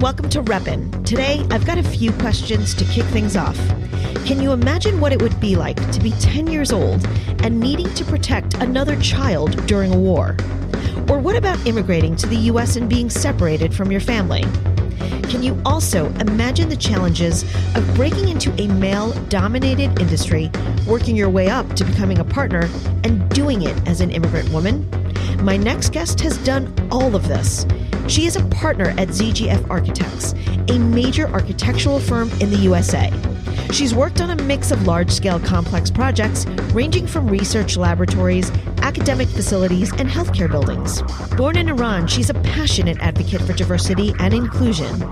Welcome to Reppin. Today, I've got a few questions to kick things off. Can you imagine what it would be like to be 10 years old and needing to protect another child during a war? Or what about immigrating to the US and being separated from your family? Can you also imagine the challenges of breaking into a male dominated industry, working your way up to becoming a partner, and doing it as an immigrant woman? My next guest has done all of this. She is a partner at ZGF Architects, a major architectural firm in the USA. She's worked on a mix of large scale complex projects ranging from research laboratories, academic facilities, and healthcare buildings. Born in Iran, she's a passionate advocate for diversity and inclusion.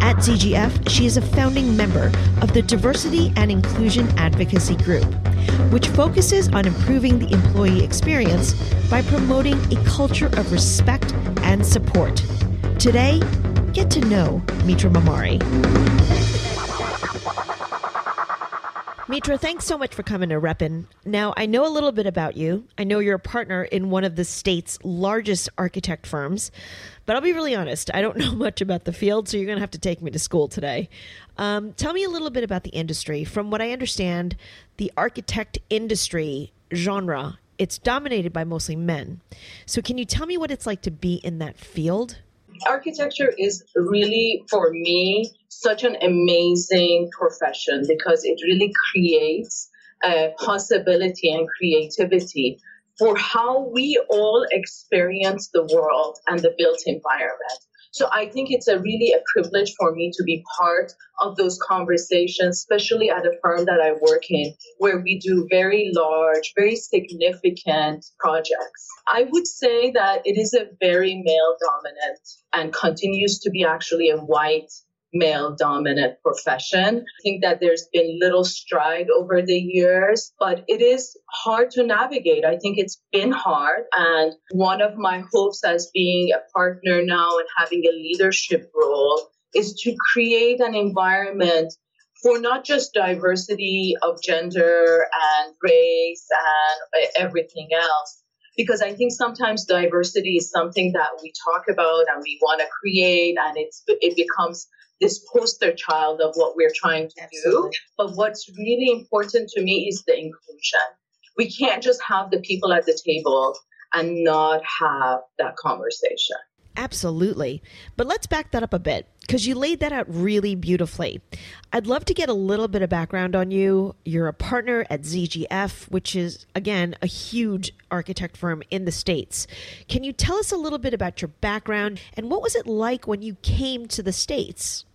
At ZGF, she is a founding member of the Diversity and Inclusion Advocacy Group, which focuses on improving the employee experience by promoting a culture of respect and support. Today, get to know Mitra Memari. Mitra, thanks so much for coming to Reppin. Now, I know a little bit about you. I know you're a partner in one of the state's largest architect firms, but I'll be really honest, I don't know much about the field, so you're going to have to take me to school today. Um, tell me a little bit about the industry. From what I understand, the architect industry genre, it's dominated by mostly men. So, can you tell me what it's like to be in that field? Architecture is really for me such an amazing profession because it really creates a possibility and creativity for how we all experience the world and the built environment. So I think it's a really a privilege for me to be part of those conversations, especially at a firm that I work in, where we do very large, very significant projects. I would say that it is a very male dominant and continues to be actually a white male dominant profession. I think that there's been little stride over the years, but it is hard to navigate. I think it's been hard. And one of my hopes as being a partner now and having a leadership role is to create an environment for not just diversity of gender and race and everything else, because I think sometimes diversity is something that we talk about and we want to create, and it's it becomes this poster child of what we're trying to Absolutely. do. But what's really important to me is the inclusion. We can't just have the people at the table and not have that conversation. Absolutely. But let's back that up a bit because you laid that out really beautifully. I'd love to get a little bit of background on you. You're a partner at ZGF, which is, again, a huge architect firm in the States. Can you tell us a little bit about your background and what was it like when you came to the States?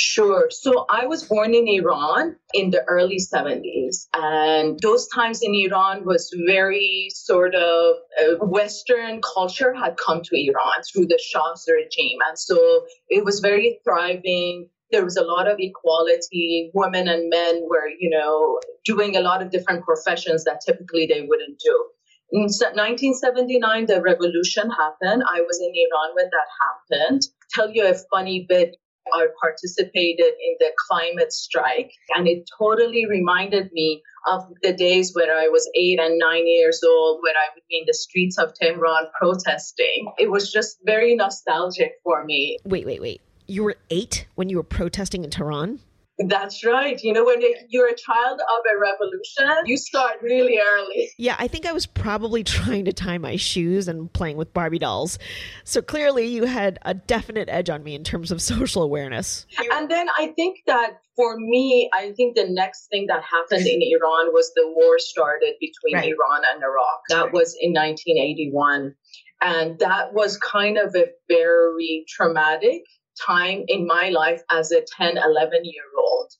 Sure. So I was born in Iran in the early 70s. And those times in Iran was very sort of uh, Western culture had come to Iran through the Shah's regime. And so it was very thriving. There was a lot of equality. Women and men were, you know, doing a lot of different professions that typically they wouldn't do. In 1979, the revolution happened. I was in Iran when that happened. Tell you a funny bit I participated in the climate strike, and it totally reminded me of the days when I was eight and nine years old, when I would be in the streets of Tehran protesting. It was just very nostalgic for me. Wait, wait, wait. You were eight when you were protesting in Tehran? That's right. You know, when you're a child of a revolution, you start really early. Yeah, I think I was probably trying to tie my shoes and playing with Barbie dolls. So clearly, you had a definite edge on me in terms of social awareness. And then I think that for me, I think the next thing that happened in Iran was the war started between right. Iran and Iraq. That was in 1981. And that was kind of a very traumatic time in my life as a 10, 11 year old,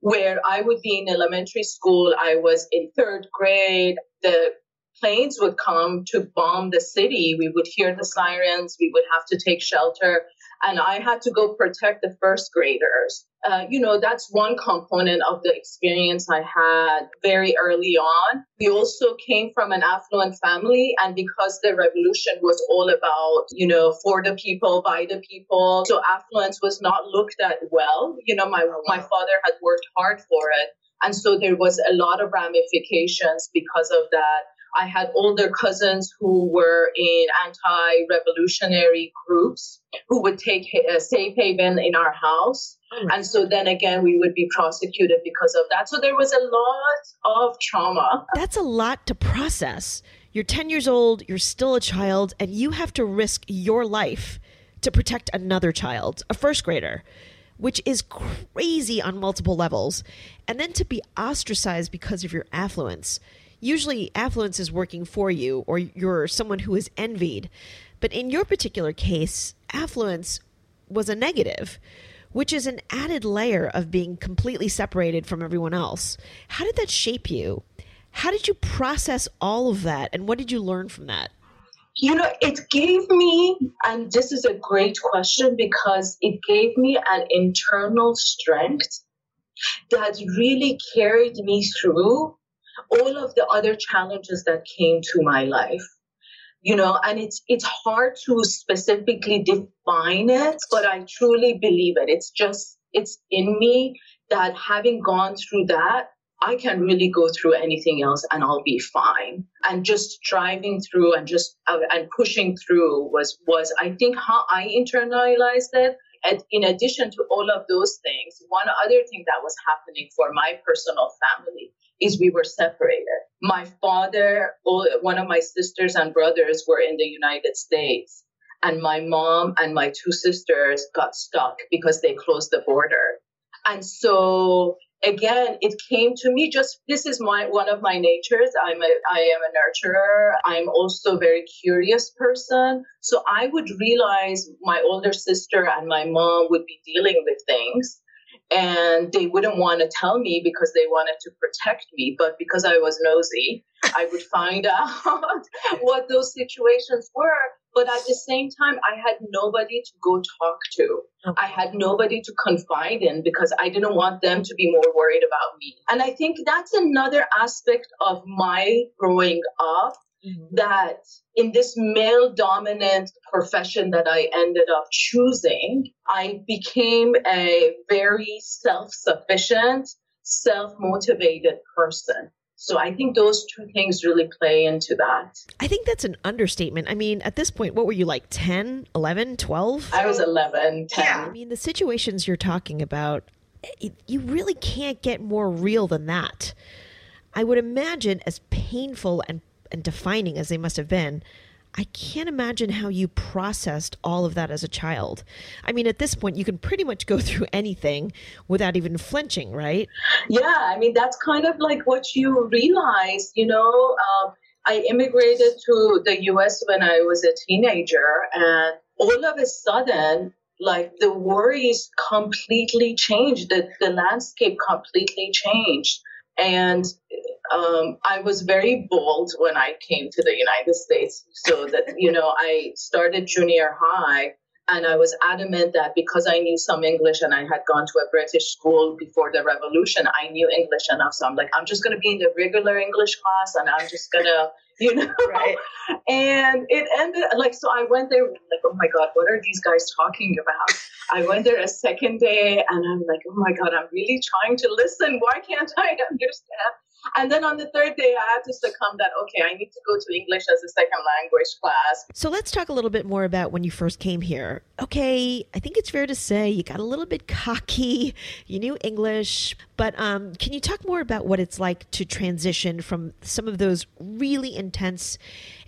where I would be in elementary school. I was in third grade. The planes would come to bomb the city. We would hear the sirens. We would have to take shelter and I had to go protect the first graders. Uh, you know, that's one component of the experience I had very early on. We also came from an affluent family, and because the revolution was all about, you know, for the people, by the people, so affluence was not looked at well. You know, my my father had worked hard for it, and so there was a lot of ramifications because of that. I had older cousins who were in anti revolutionary groups who would take a safe haven in our house. Mm. And so then again, we would be prosecuted because of that. So there was a lot of trauma. That's a lot to process. You're 10 years old, you're still a child, and you have to risk your life to protect another child, a first grader which is crazy on multiple levels. And then to be ostracized because of your affluence usually affluence is working for you or you're someone who is envied. But in your particular case, affluence was a negative, which is an added layer of being completely separated from everyone else. How did that shape you? How did you process all of that? And what did you learn from that? You know, it gave me, and this is a great question because it gave me an internal strength that really carried me through all of the other challenges that came to my life you know and it's it's hard to specifically define it but i truly believe it it's just it's in me that having gone through that I can really go through anything else and I'll be fine. And just driving through and just uh, and pushing through was was I think how I internalized it. And in addition to all of those things, one other thing that was happening for my personal family is we were separated. My father, one of my sisters and brothers were in the United States, and my mom and my two sisters got stuck because they closed the border. And so again, it came to me just this is my one of my natures. I'm a I am a nurturer. I'm also a very curious person. So I would realize my older sister and my mom would be dealing with things and they wouldn't want to tell me because they wanted to protect me but because i was nosy i would find out what those situations were but at the same time i had nobody to go talk to okay. i had nobody to confide in because i didn't want them to be more worried about me and i think that's another aspect of my growing up. Mm-hmm. that in this male dominant profession that I ended up choosing, I became a very self sufficient, self motivated person. So I think those two things really play into that. I think that's an understatement. I mean, at this point, what were you like 10, 11, 12? I was 11, 10. Yeah. I mean, the situations you're talking about, you really can't get more real than that. I would imagine as painful and and defining as they must have been, I can't imagine how you processed all of that as a child. I mean, at this point, you can pretty much go through anything without even flinching, right? Yeah, I mean, that's kind of like what you realize, you know. Um, I immigrated to the US when I was a teenager, and all of a sudden, like the worries completely changed, the, the landscape completely changed. And um, I was very bold when I came to the United States. So that, you know, I started junior high and I was adamant that because I knew some English and I had gone to a British school before the revolution, I knew English enough. So I'm like, I'm just going to be in the regular English class and I'm just going to, you know. Right. And it ended like, so I went there like, oh my God, what are these guys talking about? I went there a second day and I'm like, oh my God, I'm really trying to listen. Why can't I understand? And then on the third day, I had to succumb that, okay, I need to go to English as a second language class. So let's talk a little bit more about when you first came here. Okay, I think it's fair to say you got a little bit cocky, you knew English, but um, can you talk more about what it's like to transition from some of those really intense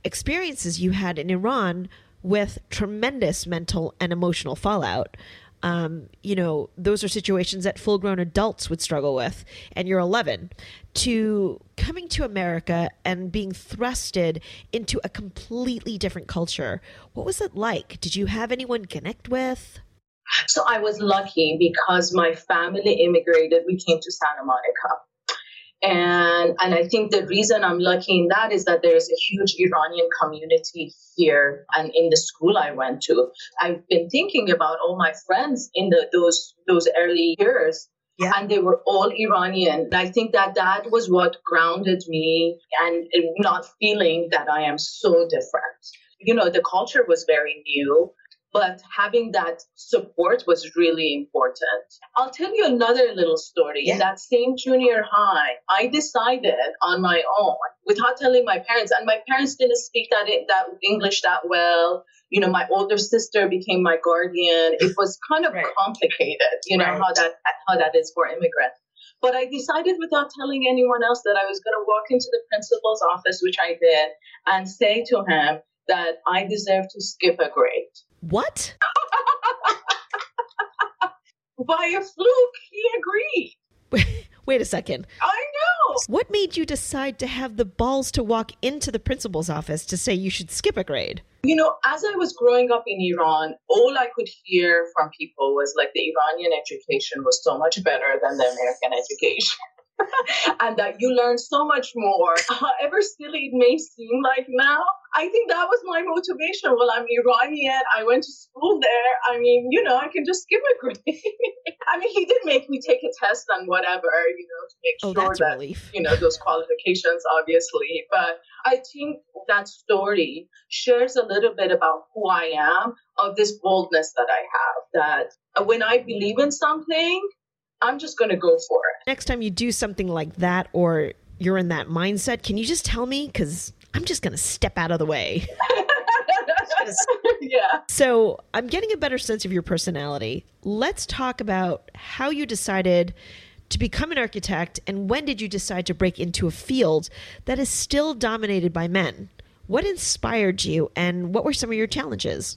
experiences you had in Iran with tremendous mental and emotional fallout? Um, you know, those are situations that full grown adults would struggle with, and you're 11, to coming to America and being thrusted into a completely different culture. What was it like? Did you have anyone connect with? So I was lucky because my family immigrated. We came to Santa Monica. And and I think the reason I'm lucky in that is that there's a huge Iranian community here and in the school I went to. I've been thinking about all my friends in the those those early years. Yeah. And they were all Iranian. And I think that that was what grounded me and not feeling that I am so different. You know, the culture was very new but having that support was really important. I'll tell you another little story. Yeah. In that same junior high, I decided on my own without telling my parents, and my parents didn't speak that that English that well. You know, my older sister became my guardian. It was kind of right. complicated. You know right. how that how that is for immigrants. But I decided without telling anyone else that I was going to walk into the principal's office, which I did, and say to him that I deserve to skip a grade. What? By a fluke, he agreed. Wait a second. I know. What made you decide to have the balls to walk into the principal's office to say you should skip a grade? You know, as I was growing up in Iran, all I could hear from people was like the Iranian education was so much better than the American education. and that you learn so much more. However silly it may seem like now, I think that was my motivation. Well, I'm Iranian. I went to school there. I mean, you know, I can just skip a grade. I mean, he did make me take a test and whatever, you know, to make oh, sure that, relief. you know, those qualifications, obviously. But I think that story shares a little bit about who I am, of this boldness that I have, that when I believe in something, I'm just going to go for it. Next time you do something like that or you're in that mindset, can you just tell me? Because I'm just going to step out of the way. yeah. So I'm getting a better sense of your personality. Let's talk about how you decided to become an architect and when did you decide to break into a field that is still dominated by men? What inspired you and what were some of your challenges?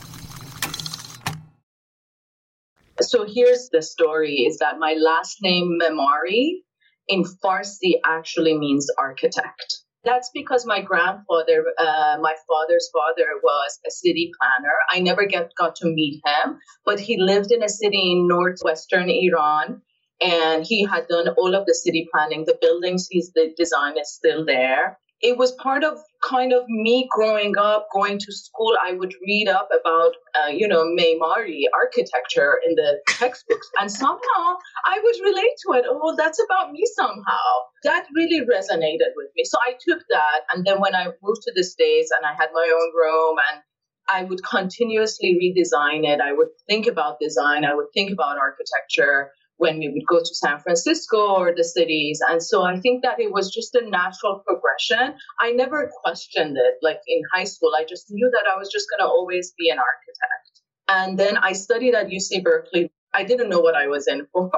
So here's the story is that my last name Memari in Farsi actually means architect. That's because my grandfather, uh, my father's father, was a city planner. I never get got to meet him, but he lived in a city in northwestern Iran, and he had done all of the city planning. The buildings he's the design is still there it was part of kind of me growing up, going to school. I would read up about, uh, you know, Meimari architecture in the textbooks, and somehow I would relate to it. Oh, that's about me somehow. That really resonated with me. So I took that, and then when I moved to the states and I had my own room and I would continuously redesign it. I would think about design. I would think about architecture when we would go to San Francisco or the cities. And so I think that it was just a natural progression. I never questioned it. Like in high school, I just knew that I was just going to always be an architect. And then I studied at UC Berkeley. I didn't know what I was in for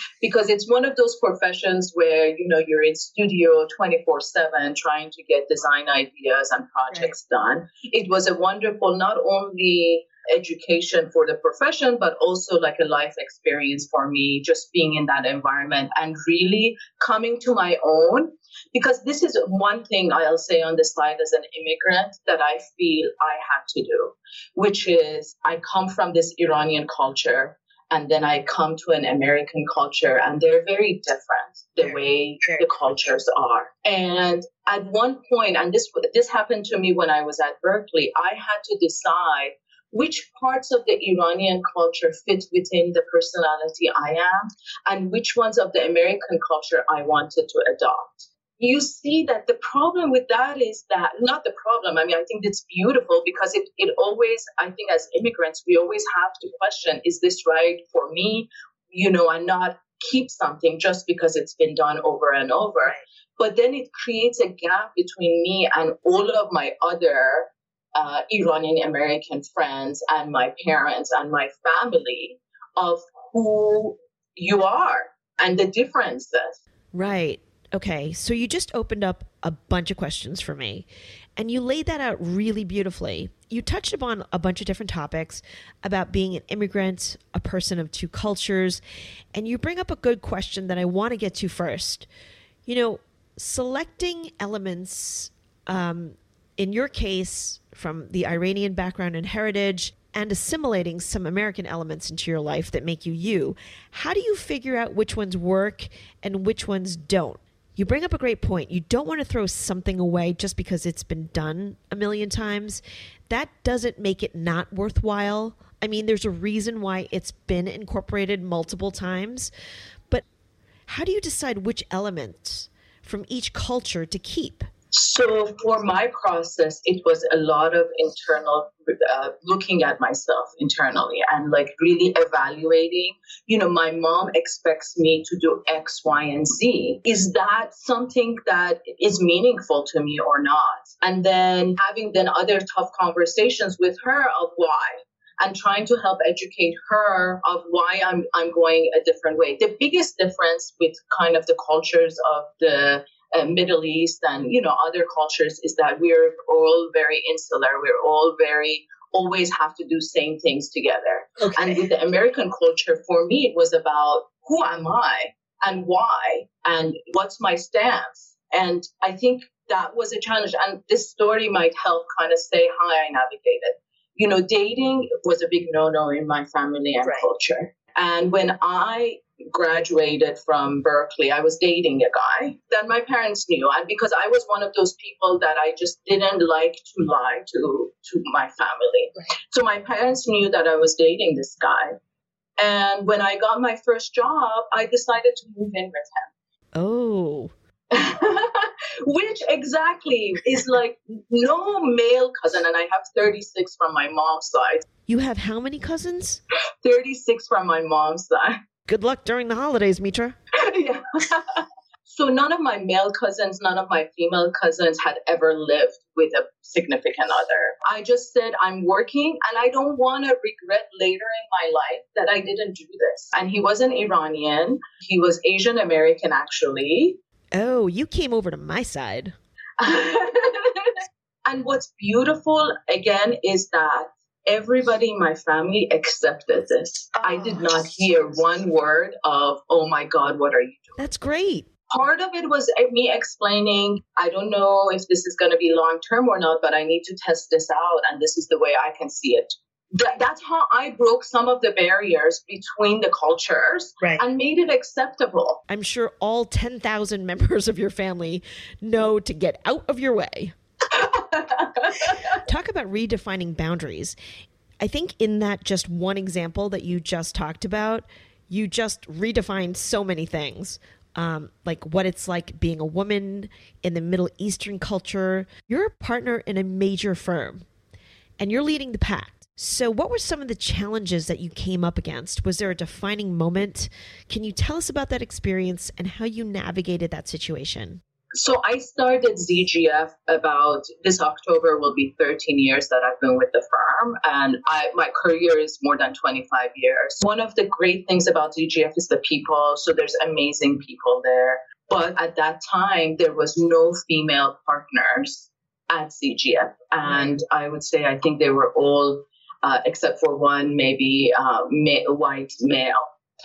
because it's one of those professions where, you know, you're in studio 24 7 trying to get design ideas and projects right. done. It was a wonderful, not only education for the profession, but also like a life experience for me, just being in that environment and really coming to my own. Because this is one thing I'll say on the slide as an immigrant that I feel I had to do, which is I come from this Iranian culture and then I come to an American culture, and they're very different the way the cultures are. And at one point, and this this happened to me when I was at Berkeley, I had to decide which parts of the Iranian culture fit within the personality I am, and which ones of the American culture I wanted to adopt. You see that the problem with that is that not the problem i mean i think it's beautiful because it, it always i think as immigrants we always have to question is this right for me? You know and not keep something just because it's been done over and over. But then it creates a gap between me and all of my other uh, iranian american friends and my parents and my family of who you are and the differences right Okay, so you just opened up a bunch of questions for me, and you laid that out really beautifully. You touched upon a bunch of different topics about being an immigrant, a person of two cultures, and you bring up a good question that I want to get to first. You know, selecting elements, um, in your case, from the Iranian background and heritage, and assimilating some American elements into your life that make you you. How do you figure out which ones work and which ones don't? you bring up a great point. You don't want to throw something away just because it's been done a million times. That doesn't make it not worthwhile. I mean, there's a reason why it's been incorporated multiple times. But how do you decide which elements from each culture to keep? So for my process, it was a lot of internal uh, looking at myself internally and like really evaluating. You know, my mom expects me to do X, Y, and Z. Is that something that is meaningful to me or not? And then having then other tough conversations with her of why and trying to help educate her of why I'm I'm going a different way. The biggest difference with kind of the cultures of the uh, Middle East and you know other cultures is that we're all very insular. We're all very always have to do same things together. Okay. And with the American culture, for me, it was about who am I and why and what's my stance. And I think that was a challenge. And this story might help kind of say how I navigated. You know, dating was a big no-no in my family and right. culture. And when I graduated from Berkeley, I was dating a guy that my parents knew. And because I was one of those people that I just didn't like to lie to, to my family. So my parents knew that I was dating this guy. And when I got my first job, I decided to move in with him. Oh. Which exactly is like no male cousin, and I have 36 from my mom's side. You have how many cousins? 36 from my mom's side. Good luck during the holidays, Mitra. yeah. so none of my male cousins, none of my female cousins had ever lived with a significant other. I just said, I'm working and I don't want to regret later in my life that I didn't do this. And he wasn't Iranian. He was Asian American, actually. Oh, you came over to my side. and what's beautiful, again, is that everybody in my family accepted this. Oh. I did ah. not hear one word of, oh my God, what are you doing? That's great. Part of it was eh, me explaining, I don't know if this is going to be long term or not, but I need to test this out, and this is the way I can see it. that's how I broke some of the barriers between the cultures right. and made it acceptable. I'm sure all 10,000 members of your family know to get out of your way. Talk about redefining boundaries. I think in that just one example that you just talked about, you just redefined so many things. Um, like what it's like being a woman in the Middle Eastern culture. You're a partner in a major firm and you're leading the pack. So, what were some of the challenges that you came up against? Was there a defining moment? Can you tell us about that experience and how you navigated that situation? So I started ZGF about this October will be 13 years that I've been with the firm and I, my career is more than 25 years. One of the great things about ZGF is the people. So there's amazing people there. But at that time, there was no female partners at ZGF. And I would say, I think they were all, uh, except for one, maybe uh, ma- white male.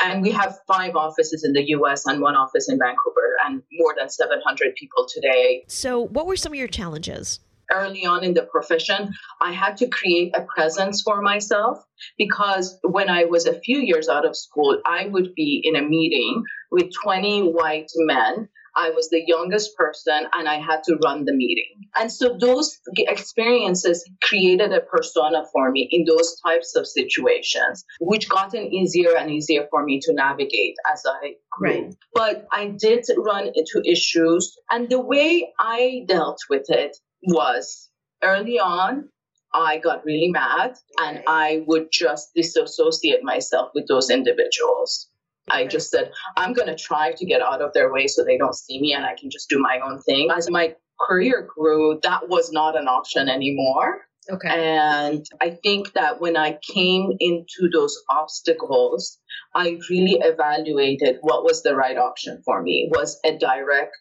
And we have five offices in the US and one office in Vancouver and more than 700 people today. So, what were some of your challenges? early on in the profession, I had to create a presence for myself because when I was a few years out of school, I would be in a meeting with 20 white men I was the youngest person and I had to run the meeting. And so those experiences created a persona for me in those types of situations, which gotten easier and easier for me to navigate as I grew. Right. But I did run into issues and the way I dealt with it was early on, I got really mad and I would just disassociate myself with those individuals. I just said, I'm going to try to get out of their way so they don't see me and I can just do my own thing. As my career grew, that was not an option anymore. Okay. And I think that when I came into those obstacles, I really evaluated what was the right option for me. Was a direct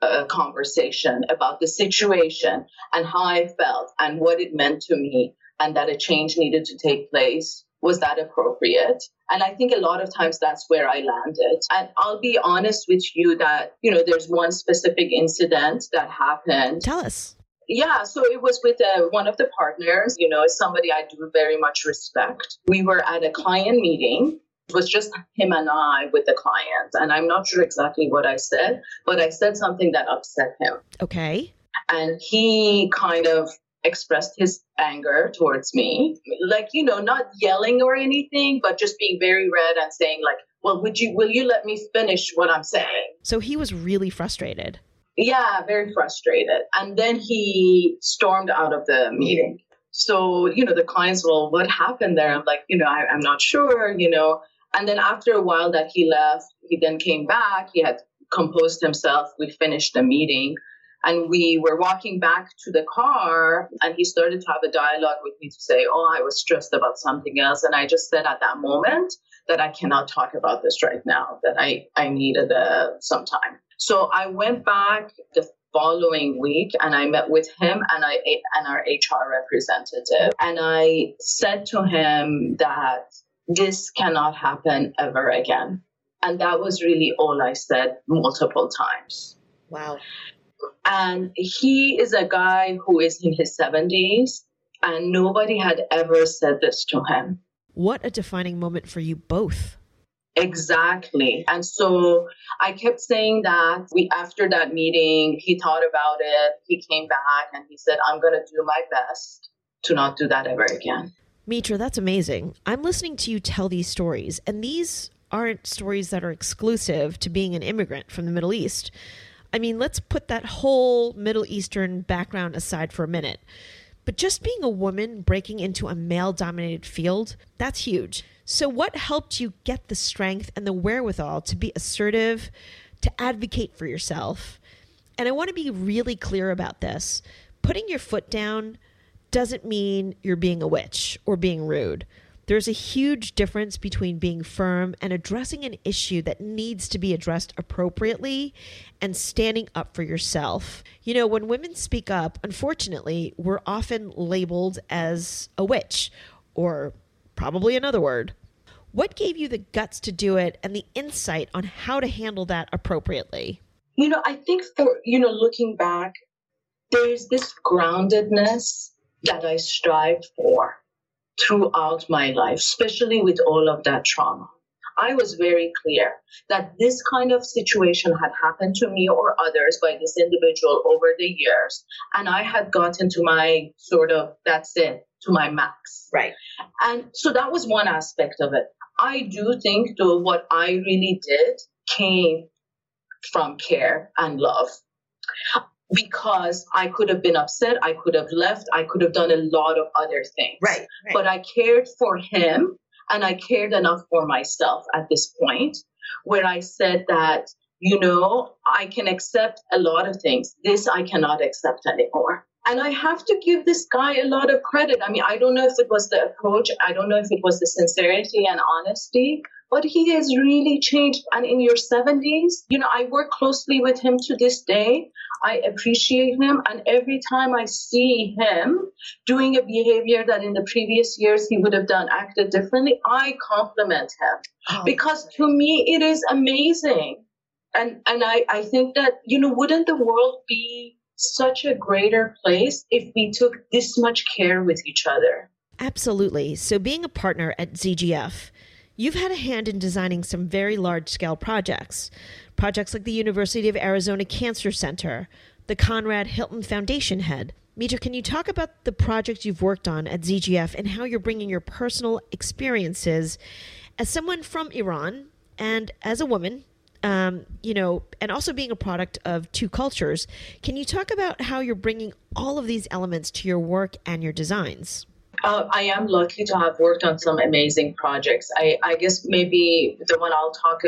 uh, conversation about the situation and how I felt and what it meant to me, and that a change needed to take place was that appropriate? And I think a lot of times that's where I landed. And I'll be honest with you that, you know, there's one specific incident that happened. Tell us. Yeah, so it was with uh, one of the partners, you know, somebody I do very much respect. We were at a client meeting. It was just him and I with the client. And I'm not sure exactly what I said, but I said something that upset him. Okay. And he kind of expressed his anger towards me. Like you know not yelling or anything but just being very red and saying like well would you will you let me finish what i'm saying? So he was really frustrated. Yeah very frustrated. And then he stormed out of the meeting. So you know the clients well what happened there? I'm like you know I, i'm not sure you know. And then after a while that he left he then came back. He had composed himself. We finished the meeting and we were walking back to the car, and he started to have a dialogue with me to say, Oh, I was stressed about something else. And I just said at that moment that I cannot talk about this right now, that I, I needed uh, some time. So I went back the following week and I met with him and I and our HR representative and I said to him that this cannot happen ever again. And that was really all I said multiple times. Wow. And he is a guy who is in his 70s, and nobody had ever said this to him. What a defining moment for you both. Exactly. And so I kept saying that we after that meeting, he thought about it, he came back and he said, I'm gonna do my best to not do that ever again. Mitra, that's amazing. I'm listening to you tell these stories, and these aren't stories that are exclusive to being an immigrant from the Middle East. I mean, let's put that whole Middle Eastern background aside for a minute. But just being a woman breaking into a male dominated field, that's huge. So, what helped you get the strength and the wherewithal to be assertive, to advocate for yourself? And I want to be really clear about this. Putting your foot down doesn't mean you're being a witch or being rude. There's a huge difference between being firm and addressing an issue that needs to be addressed appropriately and standing up for yourself. You know, when women speak up, unfortunately, we're often labeled as a witch or probably another word. What gave you the guts to do it and the insight on how to handle that appropriately? You know, I think for, you know, looking back, there's this groundedness that I strive for throughout my life, especially with all of that trauma. I was very clear that this kind of situation had happened to me or others by this individual over the years. And I had gotten to my sort of, that's it, to my max. Right. And so that was one aspect of it. I do think, though, what I really did came from care and love because I could have been upset, I could have left, I could have done a lot of other things. Right, right. But I cared for him and I cared enough for myself at this point where I said that, you know, I can accept a lot of things. This I cannot accept anymore. And I have to give this guy a lot of credit. I mean, I don't know if it was the approach, I don't know if it was the sincerity and honesty, but he has really changed. And in your 70s, you know, I work closely with him to this day. I appreciate him. And every time I see him doing a behavior that in the previous years he would have done, acted differently, I compliment him oh, because to me, it is amazing. And, and I, I think that, you know, wouldn't the world be such a greater place if we took this much care with each other. Absolutely. So, being a partner at ZGF, you've had a hand in designing some very large scale projects. Projects like the University of Arizona Cancer Center, the Conrad Hilton Foundation Head. Mitra, can you talk about the projects you've worked on at ZGF and how you're bringing your personal experiences as someone from Iran and as a woman um, you know, and also being a product of two cultures. Can you talk about how you're bringing all of these elements to your work and your designs? Uh, I am lucky to have worked on some amazing projects. I, I guess maybe the one I'll talk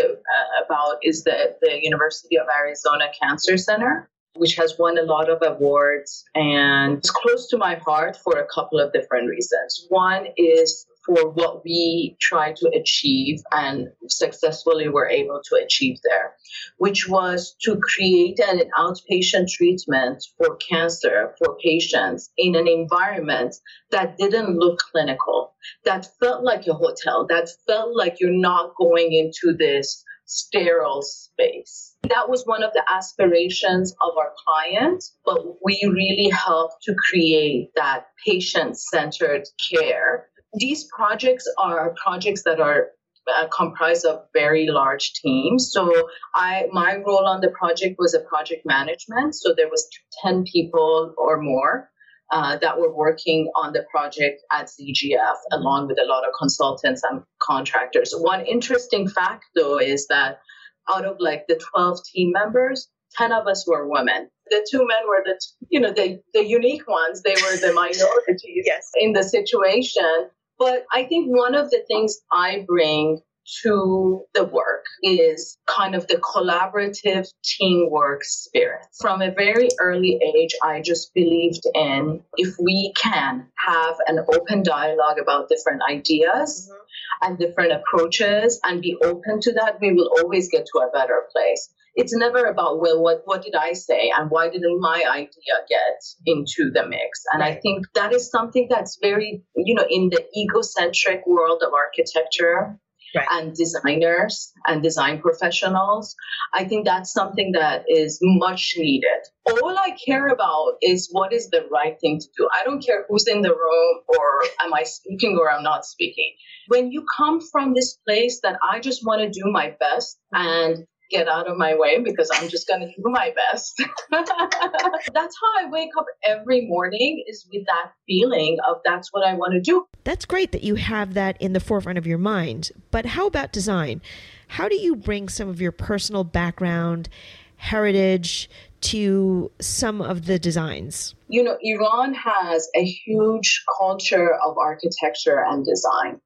about is the, the University of Arizona Cancer Center, which has won a lot of awards and it's close to my heart for a couple of different reasons. One is for what we try to achieve and successfully were able to achieve there, which was to create an outpatient treatment for cancer for patients in an environment that didn't look clinical, that felt like a hotel, that felt like you're not going into this sterile space. That was one of the aspirations of our client, but we really helped to create that patient centered care these projects are projects that are uh, comprised of very large teams. So I my role on the project was a project management. So there was 10 people or more uh, that were working on the project at ZGF, along with a lot of consultants and contractors. One interesting fact, though, is that out of like the 12 team members, 10 of us were women. The two men were the, you know, the, the unique ones. They were the minorities yes. in the situation. But I think one of the things I bring to the work is kind of the collaborative teamwork spirit. From a very early age, I just believed in if we can have an open dialogue about different ideas mm-hmm. and different approaches and be open to that, we will always get to a better place it's never about well what what did i say and why didn't my idea get into the mix and i think that is something that's very you know in the egocentric world of architecture Right. and designers and design professionals. I think that's something that is much needed. All I care about is what is the right thing to do. I don't care who's in the room or am I speaking or I'm not speaking. When you come from this place that I just want to do my best and get out of my way because I'm just going to do my best. that's how I wake up every morning is with that feeling of that's what I want to do. That's great that you have that in the forefront of your mind. But how about design? How do you bring some of your personal background, heritage to some of the designs? You know, Iran has a huge culture of architecture and design.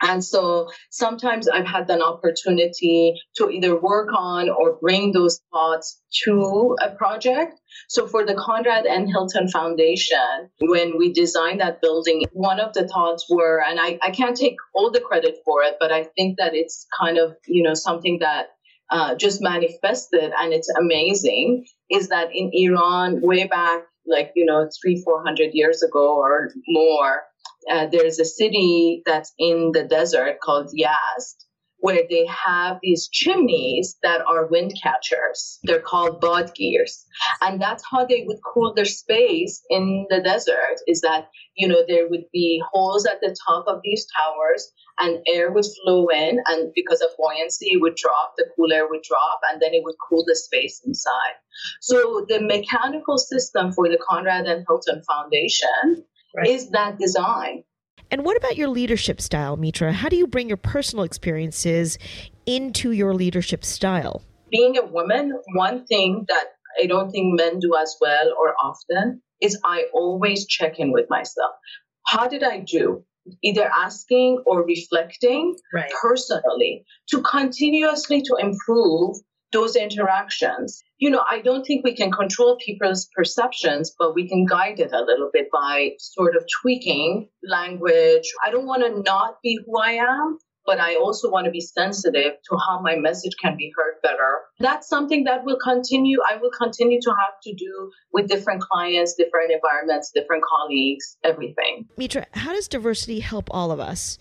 And so sometimes I've had an opportunity to either work on or bring those thoughts to a project. So for the Conrad N. Hilton Foundation, when we designed that building, one of the thoughts were, and I, I can't take all the credit for it, but I think that it's kind of, you know, something that uh, just manifested and it's amazing is that in Iran, way back, like, you know, three, 400 years ago or more, uh, there's a city that's in the desert called Yazd, where they have these chimneys that are wind catchers. They're called badgirs. And that's how they would cool their space in the desert is that, you know, there would be holes at the top of these towers and air would flow in and because of buoyancy it would drop, the cool air would drop and then it would cool the space inside. So the mechanical system for the Conrad N. Hilton Foundation right. is that design. And what about your leadership style, Mitra? How do you bring your personal experiences into your leadership style? Being a woman, one thing that I don't think men do as well or often is I always check in with myself. How did I do? Either asking or reflecting right. personally to continuously to improve those interactions. You know, I don't think we can control people's perceptions, but we can guide it a little bit by sort of tweaking language. I don't want to not be who I am, but I also want to be sensitive to how my message can be heard better. That's something that will continue. I will continue to have to do with different clients, different environments, different colleagues, everything. Mitra, how does diversity help all of us?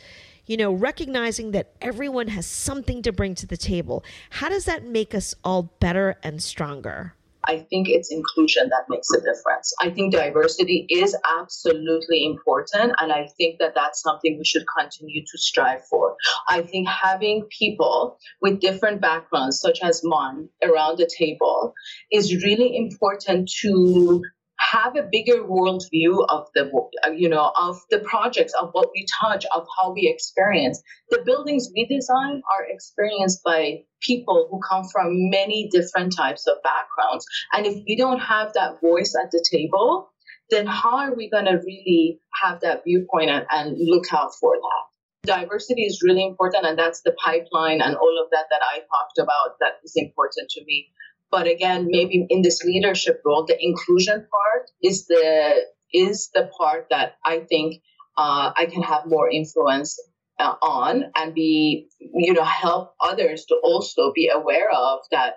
You know, recognizing that everyone has something to bring to the table. How does that make us all better and stronger? I think it's inclusion that makes a difference. I think diversity is absolutely important, and I think that that's something we should continue to strive for. I think having people with different backgrounds, such as mine, around the table is really important to have a bigger worldview of the you know of the projects of what we touch of how we experience. The buildings we design are experienced by people who come from many different types of backgrounds. And if we don't have that voice at the table then how are we going to really have that viewpoint and, and look out for that? Diversity is really important and that's the pipeline and all of that that i talked about that is important to me but again, maybe in this leadership role, the inclusion part is the is the part that I think uh, I can have more influence uh, on and be, you know, help others to also be aware of that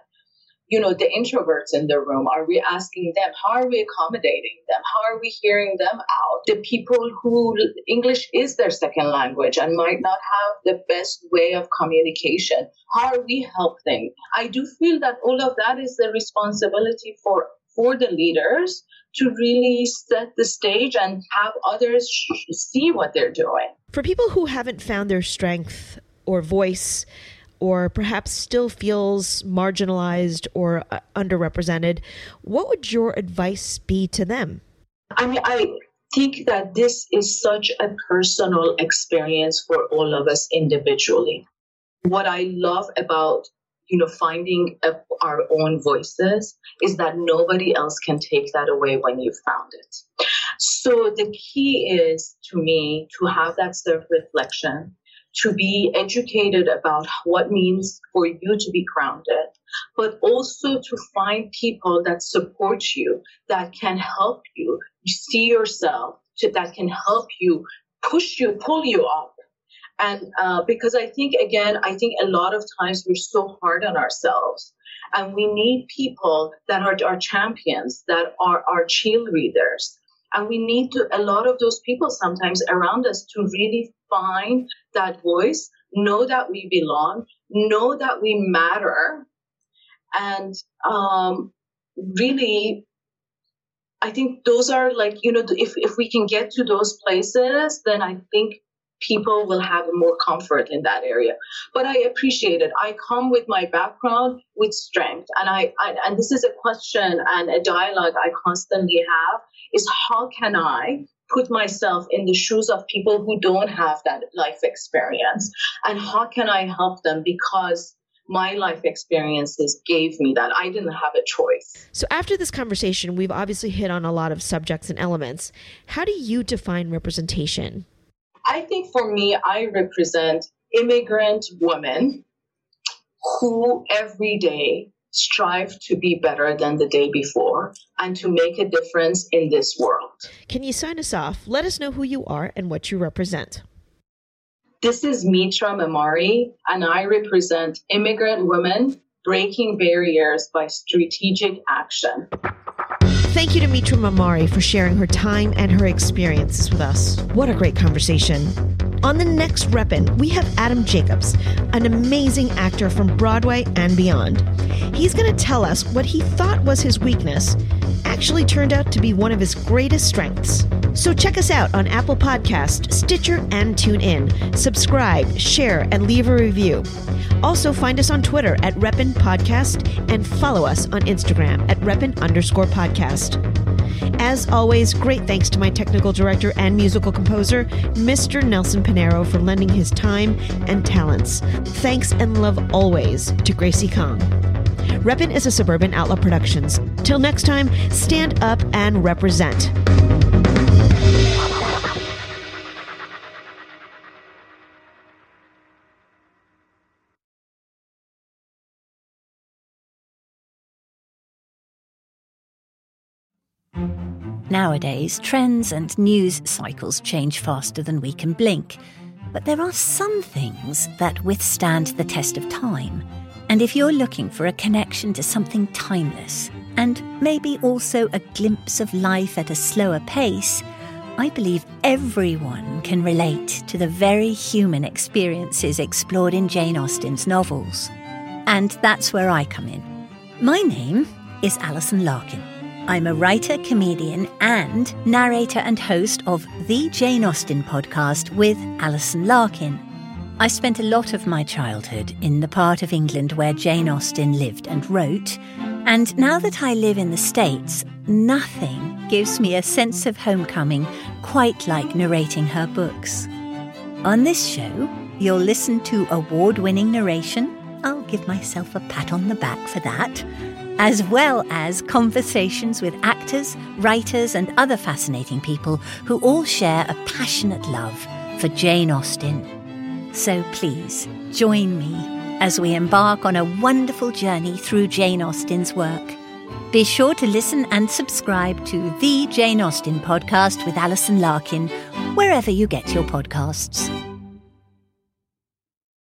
you know, the introverts in the room? Are we asking them? How are we accommodating them? How are we hearing them out? The people who English is their second language and might not have the best way of communication. How are we helping? I do feel that all of that is the responsibility for for the leaders to really set the stage and have others see what they're doing. For people who haven't found their strength or voice or perhaps still feels marginalized or uh, underrepresented, what would your advice be to them? I mean, I think that this is such a personal experience for all of us individually. What I love about you know finding a, our own voices is that nobody else can take that away when you found it so the key is to me to have that self reflection to be educated about what means for you to be grounded, but also to find people that support you, that can help you see yourself, to, that can help you push you, pull you up. And uh, because I think, again, I think a lot of times we're so hard on ourselves. And we need people that are our champions, that are our cheerleaders, and we need to, a lot of those people sometimes around us to really find that voice, know that we belong, know that we matter. And um, really, I think those are like, you know, if, if we can get to those places, then I think people will have more comfort in that area. But I appreciate it. I come with my background with strength, and I, I and this is a question and a dialogue I constantly have is how can I put myself in the shoes of people who don't have that life experience and how can I help them because my life experiences gave me that. I didn't have a choice. So, after this conversation, we've obviously hit on a lot of subjects and elements. How do you define representation? I think for me, I represent immigrant women who every day strive to be better than the day before and to make a difference in this world. Can you sign us off? Let us know who you are and what you represent. This is Mitra Memari, and I represent immigrant women breaking barriers by strategic action. Thank you to Mitra Memari for sharing her time and her experiences with us. What a great conversation. On the next Reppin, we have Adam Jacobs, an amazing actor from Broadway and beyond. He's going to tell us what he thought was his weakness actually turned out to be one of his greatest strengths. So check us out on Apple Podcast, Stitcher, and TuneIn. Subscribe, share, and leave a review. Also find us on Twitter at Reppin Podcast and follow us on Instagram at Reppin underscore podcast. As always, great thanks to my technical director and musical composer, Mr. Nelson Pinero, for lending his time and talents. Thanks and love always to Gracie Kong. Reppin is a Suburban Outlaw Productions. Till next time, stand up and represent. Nowadays, trends and news cycles change faster than we can blink. But there are some things that withstand the test of time. And if you're looking for a connection to something timeless, and maybe also a glimpse of life at a slower pace, I believe everyone can relate to the very human experiences explored in Jane Austen's novels. And that's where I come in. My name is Alison Larkin. I'm a writer, comedian, and narrator and host of the Jane Austen podcast with Alison Larkin. I spent a lot of my childhood in the part of England where Jane Austen lived and wrote, and now that I live in the States, nothing gives me a sense of homecoming quite like narrating her books. On this show, you'll listen to award winning narration. I'll give myself a pat on the back for that as well as conversations with actors, writers, and other fascinating people who all share a passionate love for Jane Austen. So please join me as we embark on a wonderful journey through Jane Austen's work. Be sure to listen and subscribe to the Jane Austen podcast with Alison Larkin, wherever you get your podcasts.